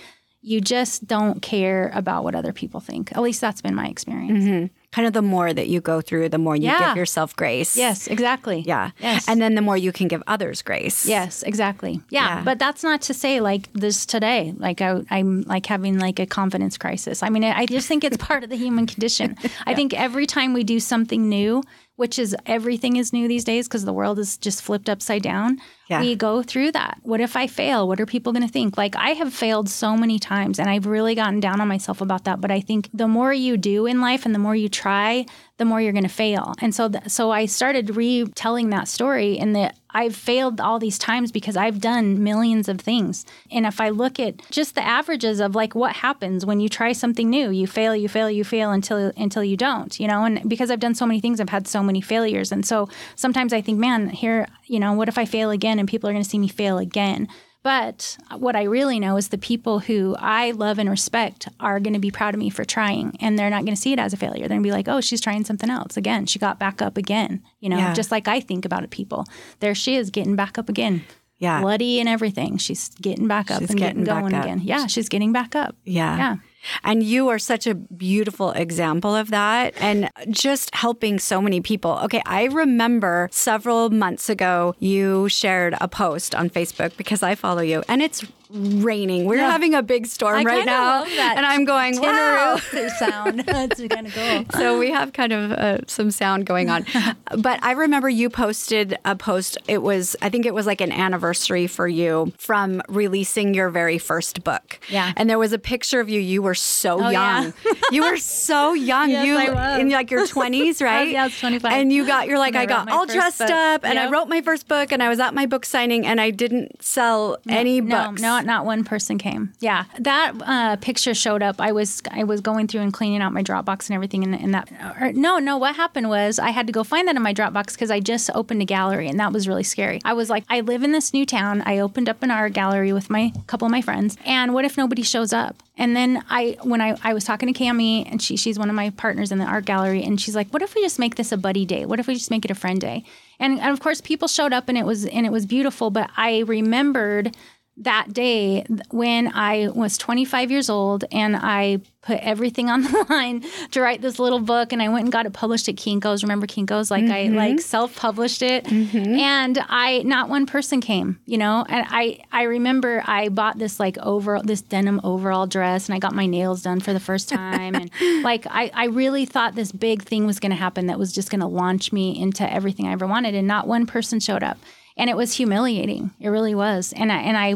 you just don't care about what other people think. At least that's been my experience. Mm-hmm. Kind of the more that you go through the more you Yeah. give yourself grace Yes, exactly. yeah Yes. and then the more you can give others grace Yes, exactly. Yeah, Yeah. but that's not to say like this today. Like I, I'm like having like a confidence crisis. I mean, I I just think it's part of the human condition. (laughs) I think every time we do something new, which is everything is new these days because the world is just flipped upside down. Yeah. We go through that. What if I fail? What are people going to think? Like I have failed so many times and I've really gotten down on myself about that. But I think the more you do in life and the more you try, the more you're going to fail. And so, th- so I started retelling that story and that I've failed all these times because I've done millions of things. And if I look at just the averages of like what happens when you try something new, you fail, you fail, you fail until until you don't, you know. And because I've done so many things, I've had so many failures. And so sometimes I think, man, here, you know, what if I fail again and people are going to see me fail again? But what I really know is the people who I love and respect are going to be proud of me for trying, and they're not going to see it as a failure. They're going to be like, "Oh, she's trying something else again. She got back up again." You know, Yeah. just like I think about it. People, there she is getting back up again. Yeah. bloody and everything. She's getting back up She's and getting getting, going again. Yeah, she's getting back up. Yeah. Yeah. And you are such a beautiful example of that and just helping so many people. Okay, I remember several months ago you shared a post on Facebook because I follow you and it's raining. We're Yeah. having a big storm I right now. and I'm going, wow. Sound. (laughs) That's kind of cool. so we have kind of uh, some sound going on. (laughs) but I remember you posted a post. It was, I think it was like an anniversary for you from releasing your very first book. Yeah. And there was a picture of you. You were so Oh, yeah. young. you were so (laughs) young. Yes, you in like your 20s, right? yeah, I was 25. And you got, you're like, I I, got all dressed book. up and I wrote my first book and I was at my book signing and I didn't sell any no, books. no, not not one person came. Yeah, that uh, picture showed up. I was I was going through and cleaning out my Dropbox and everything, and, and that or, no no what happened was I had to go find that in my Dropbox because I just opened a gallery and that was really scary. I was like, I live in this new town. I opened up an art gallery with my couple of my friends, and what if nobody shows up? And then I, when I, I was talking to Cami, and she, she's one of my partners in the art gallery, and she's like, "What if we just make this a buddy day? What if we just make it a friend day?" And, and of course, people showed up, and it was and it was beautiful. But I remembered that day when I was 25 years old and I put everything on (laughs) the line to write this little book and I went and got it published at Kinko's. Remember Kinko's? Like mm-hmm. I like self-published it. Mm-hmm. And I not one person came, you know. And I I remember I bought this like over this denim overall dress and I got my nails done for the first (laughs) time and like I I really thought this big thing was going to happen that was just going to launch me into everything I ever wanted and not one person showed up and it was humiliating. It really was. And I and I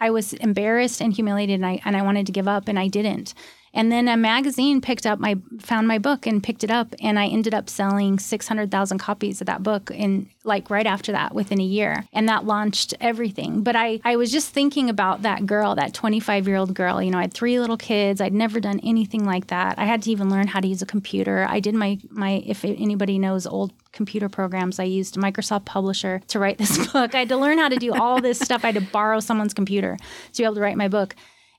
I was embarrassed and humiliated and I and I wanted to give up and I didn't. And then a magazine picked up my found my book and picked it up and I ended up selling 600,000 copies of that book in like right after that within a year and that launched everything. But I I was just thinking about that girl, that 25-year-old girl, you know, I had three little kids. I'd never done anything like that. I had to even learn how to use a computer. I did my my if anybody knows old computer programs. I used Microsoft Publisher to write this (laughs) book. I had to learn how to do all this stuff. I had to borrow someone's computer to be able to write my book.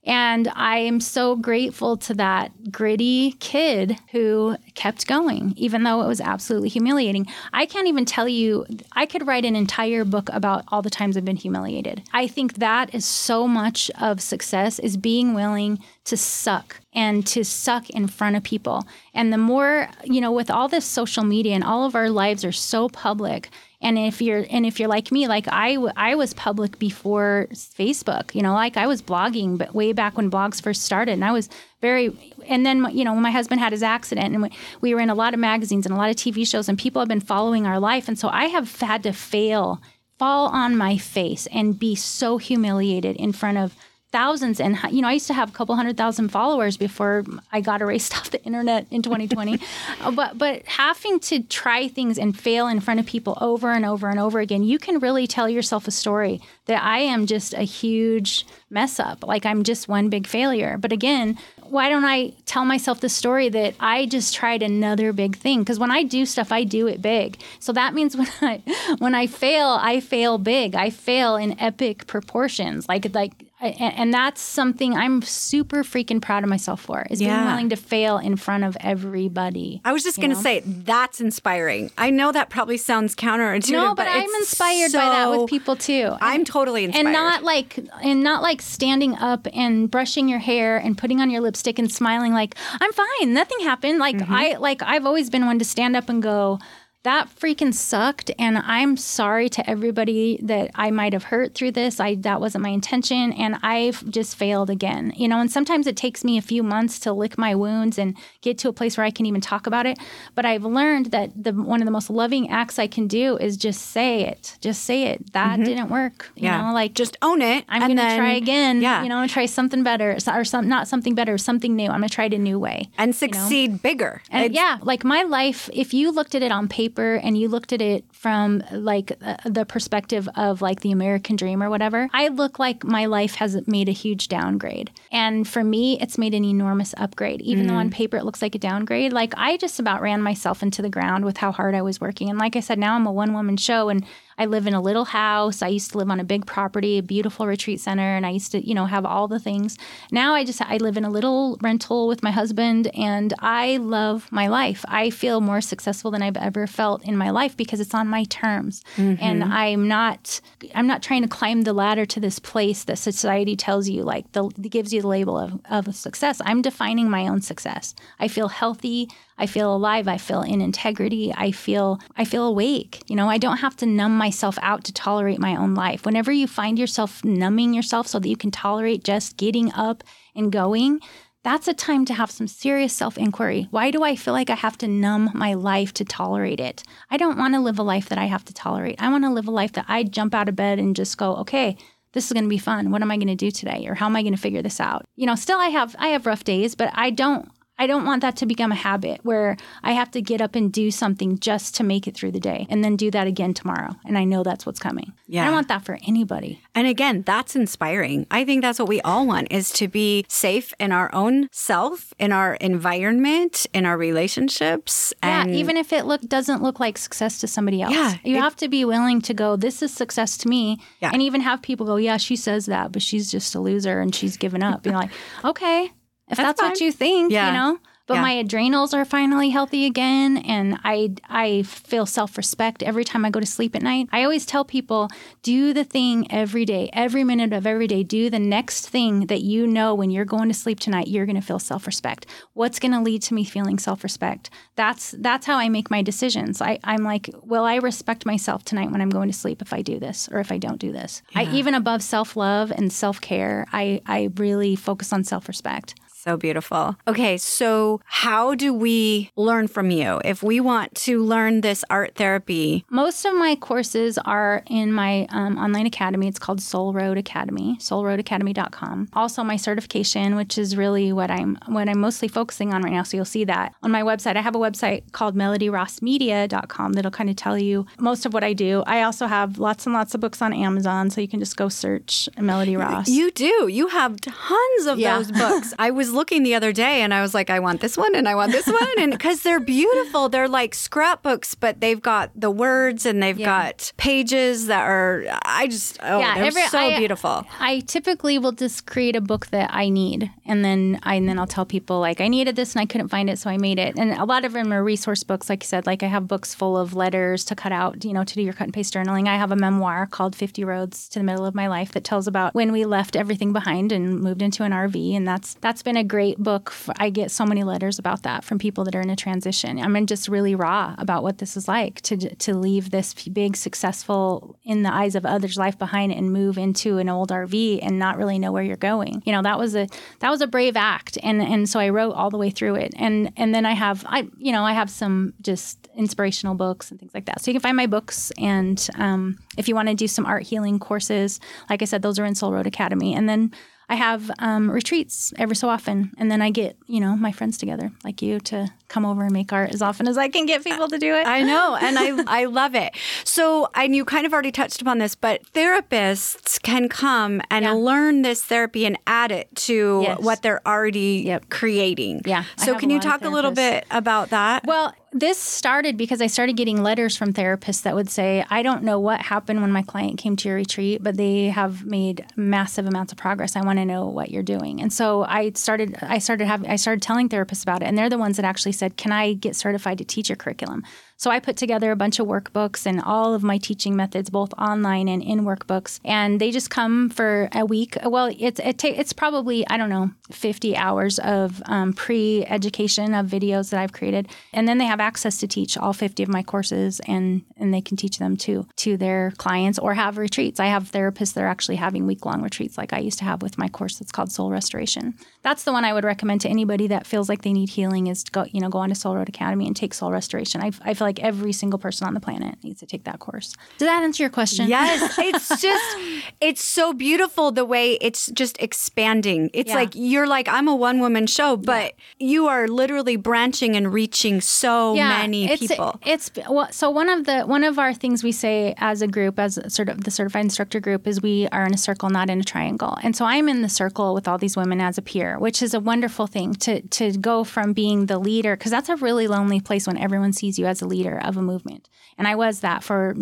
And I am so grateful to that gritty kid who kept going, even though it was absolutely humiliating. I can't even tell you, I could write an entire book about all the times I've been humiliated. I think that is so much of success is being willing to suck and to suck in front of people. And the more, you know, with all this social media and all of our lives are so public, and if you're and if you're like me, like I, I was public before Facebook, you know, like I was blogging, but way back when blogs first started, and I was very. And then you know, when my husband had his accident, and we were in a lot of magazines and a lot of TV shows, and people have been following our life, and so I have had to fail, fall on my face, and be so humiliated in front of thousands and you know i used to have a couple hundred thousand followers before i got erased (laughs) off the internet in 2020 (laughs) uh, but but having to try things and fail in front of people over and over and over again you can really tell yourself a story that i am just a huge mess up. Like i'm just one big failure. But again why don't i tell myself the story that i just tried another big thing? Because when i do stuff i do it big. So that means (laughs) when i when i fail i fail big. I fail in epic proportions. Like like and that's something I'm super freaking proud of myself for is yeah. being willing to fail in front of everybody. I was just going to say that's inspiring. I know that probably sounds counterintuitive. No, but, but I'm inspired so, by that with people too. I'm totally inspired, and not like and not like standing up and brushing your hair and putting on your lipstick and smiling like I'm fine, nothing happened. Like mm-hmm. I like I've always been one to stand up and go that freaking sucked and i'm sorry to everybody that i might have hurt through this i that wasn't my intention and i've just failed again you know and sometimes it takes me a few months to lick my wounds and get to a place where i can even talk about it but i've learned that the one of the most loving acts i can do is just say it just say it that mm-hmm. didn't work you yeah. know like just own it i'm gonna then, try again yeah. you know and try something better or some, not something better something new i'm gonna try it a new way and succeed you know? bigger and yeah like my life if you looked at it on paper paper and you looked at it from like uh, the perspective of like the American dream or whatever, I look like my life has made a huge downgrade. And for me, it's made an enormous upgrade. Even mm. though on mm. paper it looks like a downgrade, like I just about ran myself into the ground with how hard I was working. And like I said, now I'm a one woman show and I live in a little house. I used to live on a big property, a beautiful retreat center, and I used to, you know, have all the things. Now I just I live in a little rental with my husband and I love my life. I feel more successful than I've ever felt in my life because it's on my terms. Mm-hmm. And I'm not I'm not trying to climb the ladder to this place that society tells you like the gives you the label of, of success. I'm defining my own success. I feel healthy. I feel alive. I feel in integrity. I feel I feel awake. You know, I don't have to numb myself out to tolerate my own life. Whenever you find yourself numbing yourself so that you can tolerate just getting up and going, that's a time to have some serious self inquiry. Why do I feel like I have to numb my life to tolerate it? I don't want to live a life that I have to tolerate. I want to live a life that I jump out of bed and just go, okay, this is going to be fun. What am I going to do today? Or how am I going to figure this out? You know, still I have I have rough days, but I don't I don't want that to become a habit where I have to get up and do something just to make it through the day and then do that again tomorrow. And I know that's what's coming. Yeah. I don't want that for anybody. And again, that's inspiring. I think that's what we all want is to be safe in our own self, in our environment, in our relationships. And yeah, even if it look doesn't look like success to somebody else. Yeah, you it- have to be willing to go, this is success to me. Yeah. And even have people go, yeah, she says that, but she's just a loser and she's given up. You're like, okay, if that's, what you think, Yeah. you know. But Yeah. my adrenals are finally healthy again, and I I feel self respect every time I go to sleep at night. I always tell people, do the thing every day, every minute of every day. Do the next thing that you know when you're going to sleep tonight. You're going to feel self respect. What's going to lead to me feeling self respect? That's that's how I make my decisions. I, I'm like, will I respect myself tonight when I'm going to sleep if I do this or if I don't do this? I even above self love and self care. I I really focus on self respect. So beautiful. Okay, so how do we learn from you? If we want to learn this art therapy, Most of my courses are in my um, online academy. It's called Soul Road Academy, soulroadacademy.com. Also, my certification, which is really what I'm what I'm mostly focusing on right now. So you'll see that on my website. I have a website called melodyrossmedia.com that'll kind of tell you most of what I do. I also have lots and lots of books on Amazon, so you can just go search Melody Ross. you do. You have tons of Yeah. those books. (laughs) I was looking the other day and I was like, I want this one and I want this (laughs) one. And because they're beautiful, they're like scrapbooks, but they've got the words and they've got pages that are, I just, oh, they're so I- beautiful. I typically will just create a book that I need, and then I and then I'll tell people like I needed this and I couldn't find it, so I made it. And a lot of them are resource books, like you said. Like I have books full of letters to cut out, you know, to do your cut and paste journaling. I have a memoir called Fifty Roads to the Middle of My Life that tells about when we left everything behind and moved into an RV, and that's that's been a great book. I get so many letters about that from people that are in a transition. I'm just really raw about what this is like to to leave this big, successful in the eyes of others life behind and move into an old RV and not really know where you're going. You know, that was a that was a brave act, and and so I wrote all the way through it, and and then I have I you know I have some just inspirational books and things like that. So you can find my books, and um, if you want to do some art healing courses, like I said, those are in Soul Road Academy, and then. I have um, retreats every so often, and then I get you know my friends together, like you, to come over and make art as often as I can get people to do it. I know, (laughs) and I I love it. So, and you kind of already touched upon this, but therapists can come and Yeah. learn this therapy and add it to Yes. what they're already Yep. creating. Yeah, So, can you talk a little bit about that? Well, this started because I started getting letters from therapists that would say, I don't know what happened when my client came to your retreat, but they have made massive amounts of progress. I want to know what you're doing. And so I started I started having I started telling therapists about it. And they're the ones that actually said, Can I get certified to teach your curriculum? So I put together a bunch of workbooks and all of my teaching methods, both online and in workbooks, and they just come for a week. Well, it's it ta- it's probably I don't know 50 hours of um, pre-education of videos that I've created, and then they have access to teach all 50 of my courses, and and they can teach them to to their clients or have retreats. I have therapists that are actually having week-long retreats, like I used to have with my course that's called Soul Restoration. That's the one I would recommend to anybody that feels like they need healing is to go you know go on to Soul Road Academy and take Soul Restoration. I, I feel like every single person on the planet needs to take that course. Did that answer your question? Yes, (laughs) it's just it's so beautiful the way it's just expanding. It's Yeah. like you're like I'm a one woman show, but you are literally branching and reaching so many it's, people. It's well, so one of the one of our things we say as a group, as sort of the certified instructor group, is we are in a circle, not in a triangle. And so I'm in the circle with all these women as a peer, which is a wonderful thing to to go from being the leader because that's a really lonely place when everyone sees you as a leader of a movement. And I was that for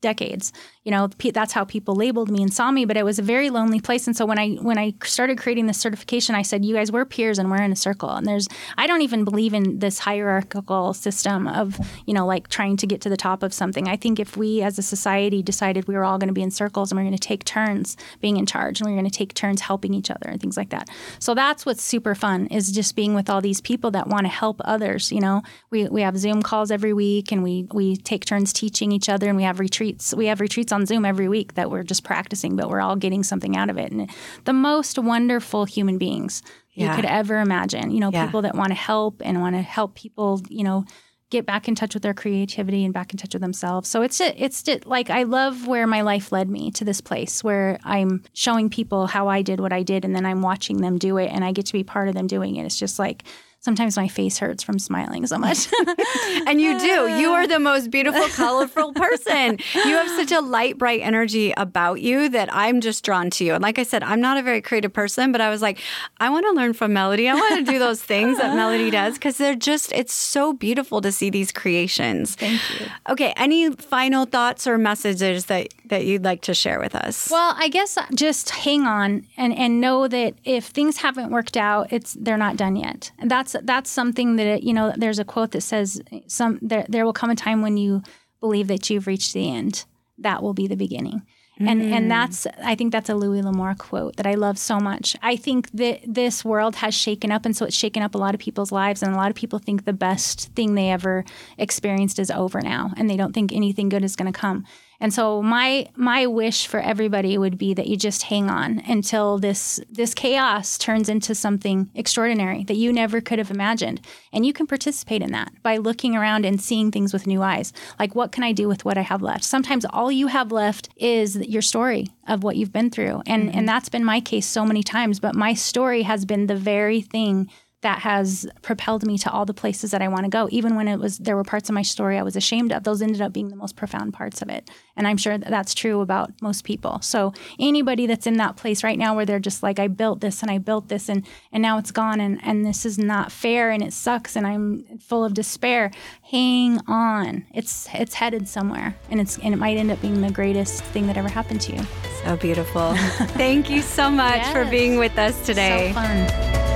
decades. You know, that's how people labeled me and saw me. But it was a very lonely place. And so when I when I started creating this certification, I said, "You guys, we're peers and we're in a circle." And there's I don't even believe in this hierarchical system of you know like trying to get to the top of something. I think if we as a society decided we were all going to be in circles and we're going to take turns being in charge and we're going to take turns helping each other and things like that. So that's what's super fun is just being with all these people that want to help others. You know, we we have Zoom calls every week and we we take turns teaching each other and we have retreats. We have retreats on Zoom every week that we're just practicing, but we're all getting something out of it. And the most wonderful human beings Yeah. you could ever imagine. You know, Yeah. people that want to help and want to help people. You know. Get back in touch with their creativity and back in touch with themselves. So it's it's like I love where my life led me to this place where I'm showing people how I did what I did, and then I'm watching them do it, and I get to be part of them doing it. It's just like sometimes my face hurts from smiling so much. (laughs) (laughs) and you do. You are the most beautiful, (laughs) colorful person. You have such a light, bright energy about you that I'm just drawn to you. And like I said, I'm not a very creative person, but I was like, I want to learn from Melody. I want to do those things that Melody does because they're just, it's so beautiful to see these creations. Thank you. Okay. Any final thoughts or messages that, that you'd like to share with us? Well, I guess just hang on and, and know that if things haven't worked out, it's they're not done yet. And that's that's something that you know. There's a quote that says, "Some there there will come a time when you believe that you've reached the end. That will be the beginning." And and mm. that's I think that's a Louis L'Amour quote that I love so much. I think that this world has shaken up and so it's shaken up a lot of people's lives and a lot of people think the best thing they ever experienced is over now and they don't think anything good is going to come. And so my my wish for everybody would be that you just hang on until this this chaos turns into something extraordinary that you never could have imagined. And you can participate in that by looking around and seeing things with new eyes. Like what can I do with what I have left? Sometimes all you have left is your story of what you've been through. And mm-hmm. and that's been my case so many times, but my story has been the very thing that has propelled me to all the places that I want to go. Even when it was there were parts of my story I was ashamed of, those ended up being the most profound parts of it. And I'm sure that that's true about most people. So anybody that's in that place right now where they're just like I built this and I built this and and now it's gone and and this is not fair and it sucks and I'm full of despair, hang on. It's it's headed somewhere and it's and it might end up being the greatest thing that ever happened to you. So beautiful. Thank you so much yes. for being with us today. So fun.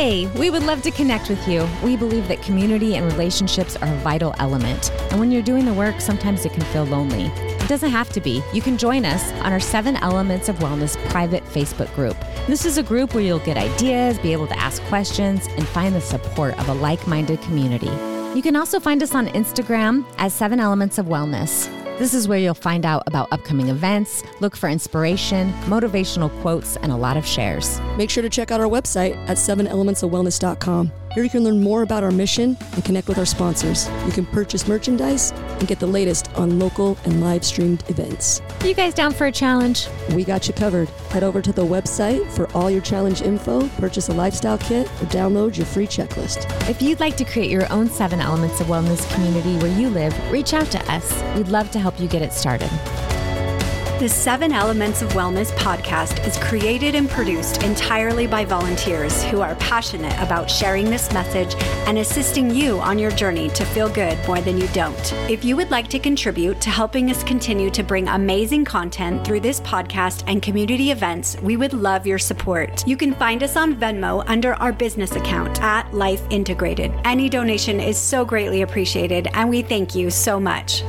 Hey, we would love to connect with you. We believe that community and relationships are a vital element. And when you're doing the work, sometimes it can feel lonely. It doesn't have to be. You can join us on our Seven Elements of Wellness private Facebook group. This is a group where you'll get ideas, be able to ask questions, and find the support of a like minded community. You can also find us on Instagram as Seven Elements of Wellness. This is where you'll find out about upcoming events, look for inspiration, motivational quotes, and a lot of shares. Make sure to check out our website at sevenelementsofwellness.com. Here you can learn more about our mission and connect with our sponsors. You can purchase merchandise and get the latest on local and live streamed events. Are you guys down for a challenge? We got you covered. Head over to the website for all your challenge info, purchase a lifestyle kit, or download your free checklist. If you'd like to create your own seven elements of wellness community where you live, reach out to us. We'd love to help you get it started. The Seven Elements of Wellness podcast is created and produced entirely by volunteers who are passionate about sharing this message and assisting you on your journey to feel good more than you don't. If you would like to contribute to helping us continue to bring amazing content through this podcast and community events, we would love your support. You can find us on Venmo under our business account at Life Integrated. Any donation is so greatly appreciated, and we thank you so much.